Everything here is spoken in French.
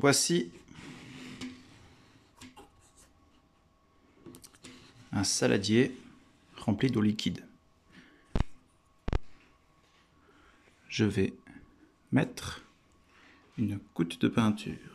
Voici un saladier rempli d'eau liquide. Je vais mettre une goutte de peinture